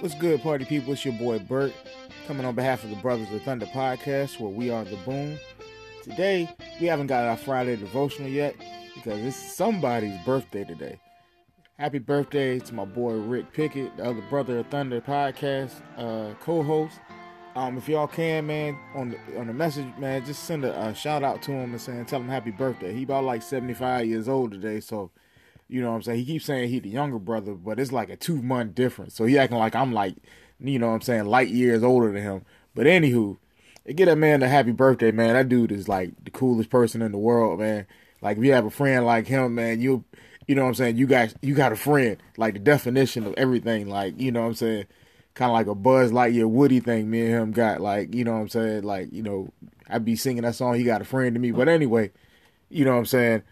What's good, party people? It's your boy Bert coming on behalf of the Brothers of Thunder podcast, where we are the boom. Today, we haven't got our Friday devotional yet because it's somebody's birthday today. Happy birthday to my boy Rick Pickett, the other Brother of Thunder podcast uh, co-host. Um, if y'all can, man, on the on the message, man, just send a, a shout out to him and saying, tell him happy birthday. He about like seventy five years old today, so you know what I'm saying? He keeps saying he the younger brother, but it's like a two month difference. So he acting like I'm like, you know what I'm saying, light years older than him. But anywho, get that man a happy birthday, man. That dude is like the coolest person in the world, man. Like if you have a friend like him, man, you you know what I'm saying, you got you got a friend. Like the definition of everything, like, you know what I'm saying? Kind of like a Buzz Lightyear Woody thing me and him got. Like, you know what I'm saying? Like, you know, I'd be singing that song, he got a friend to me. But anyway, you know what I'm saying?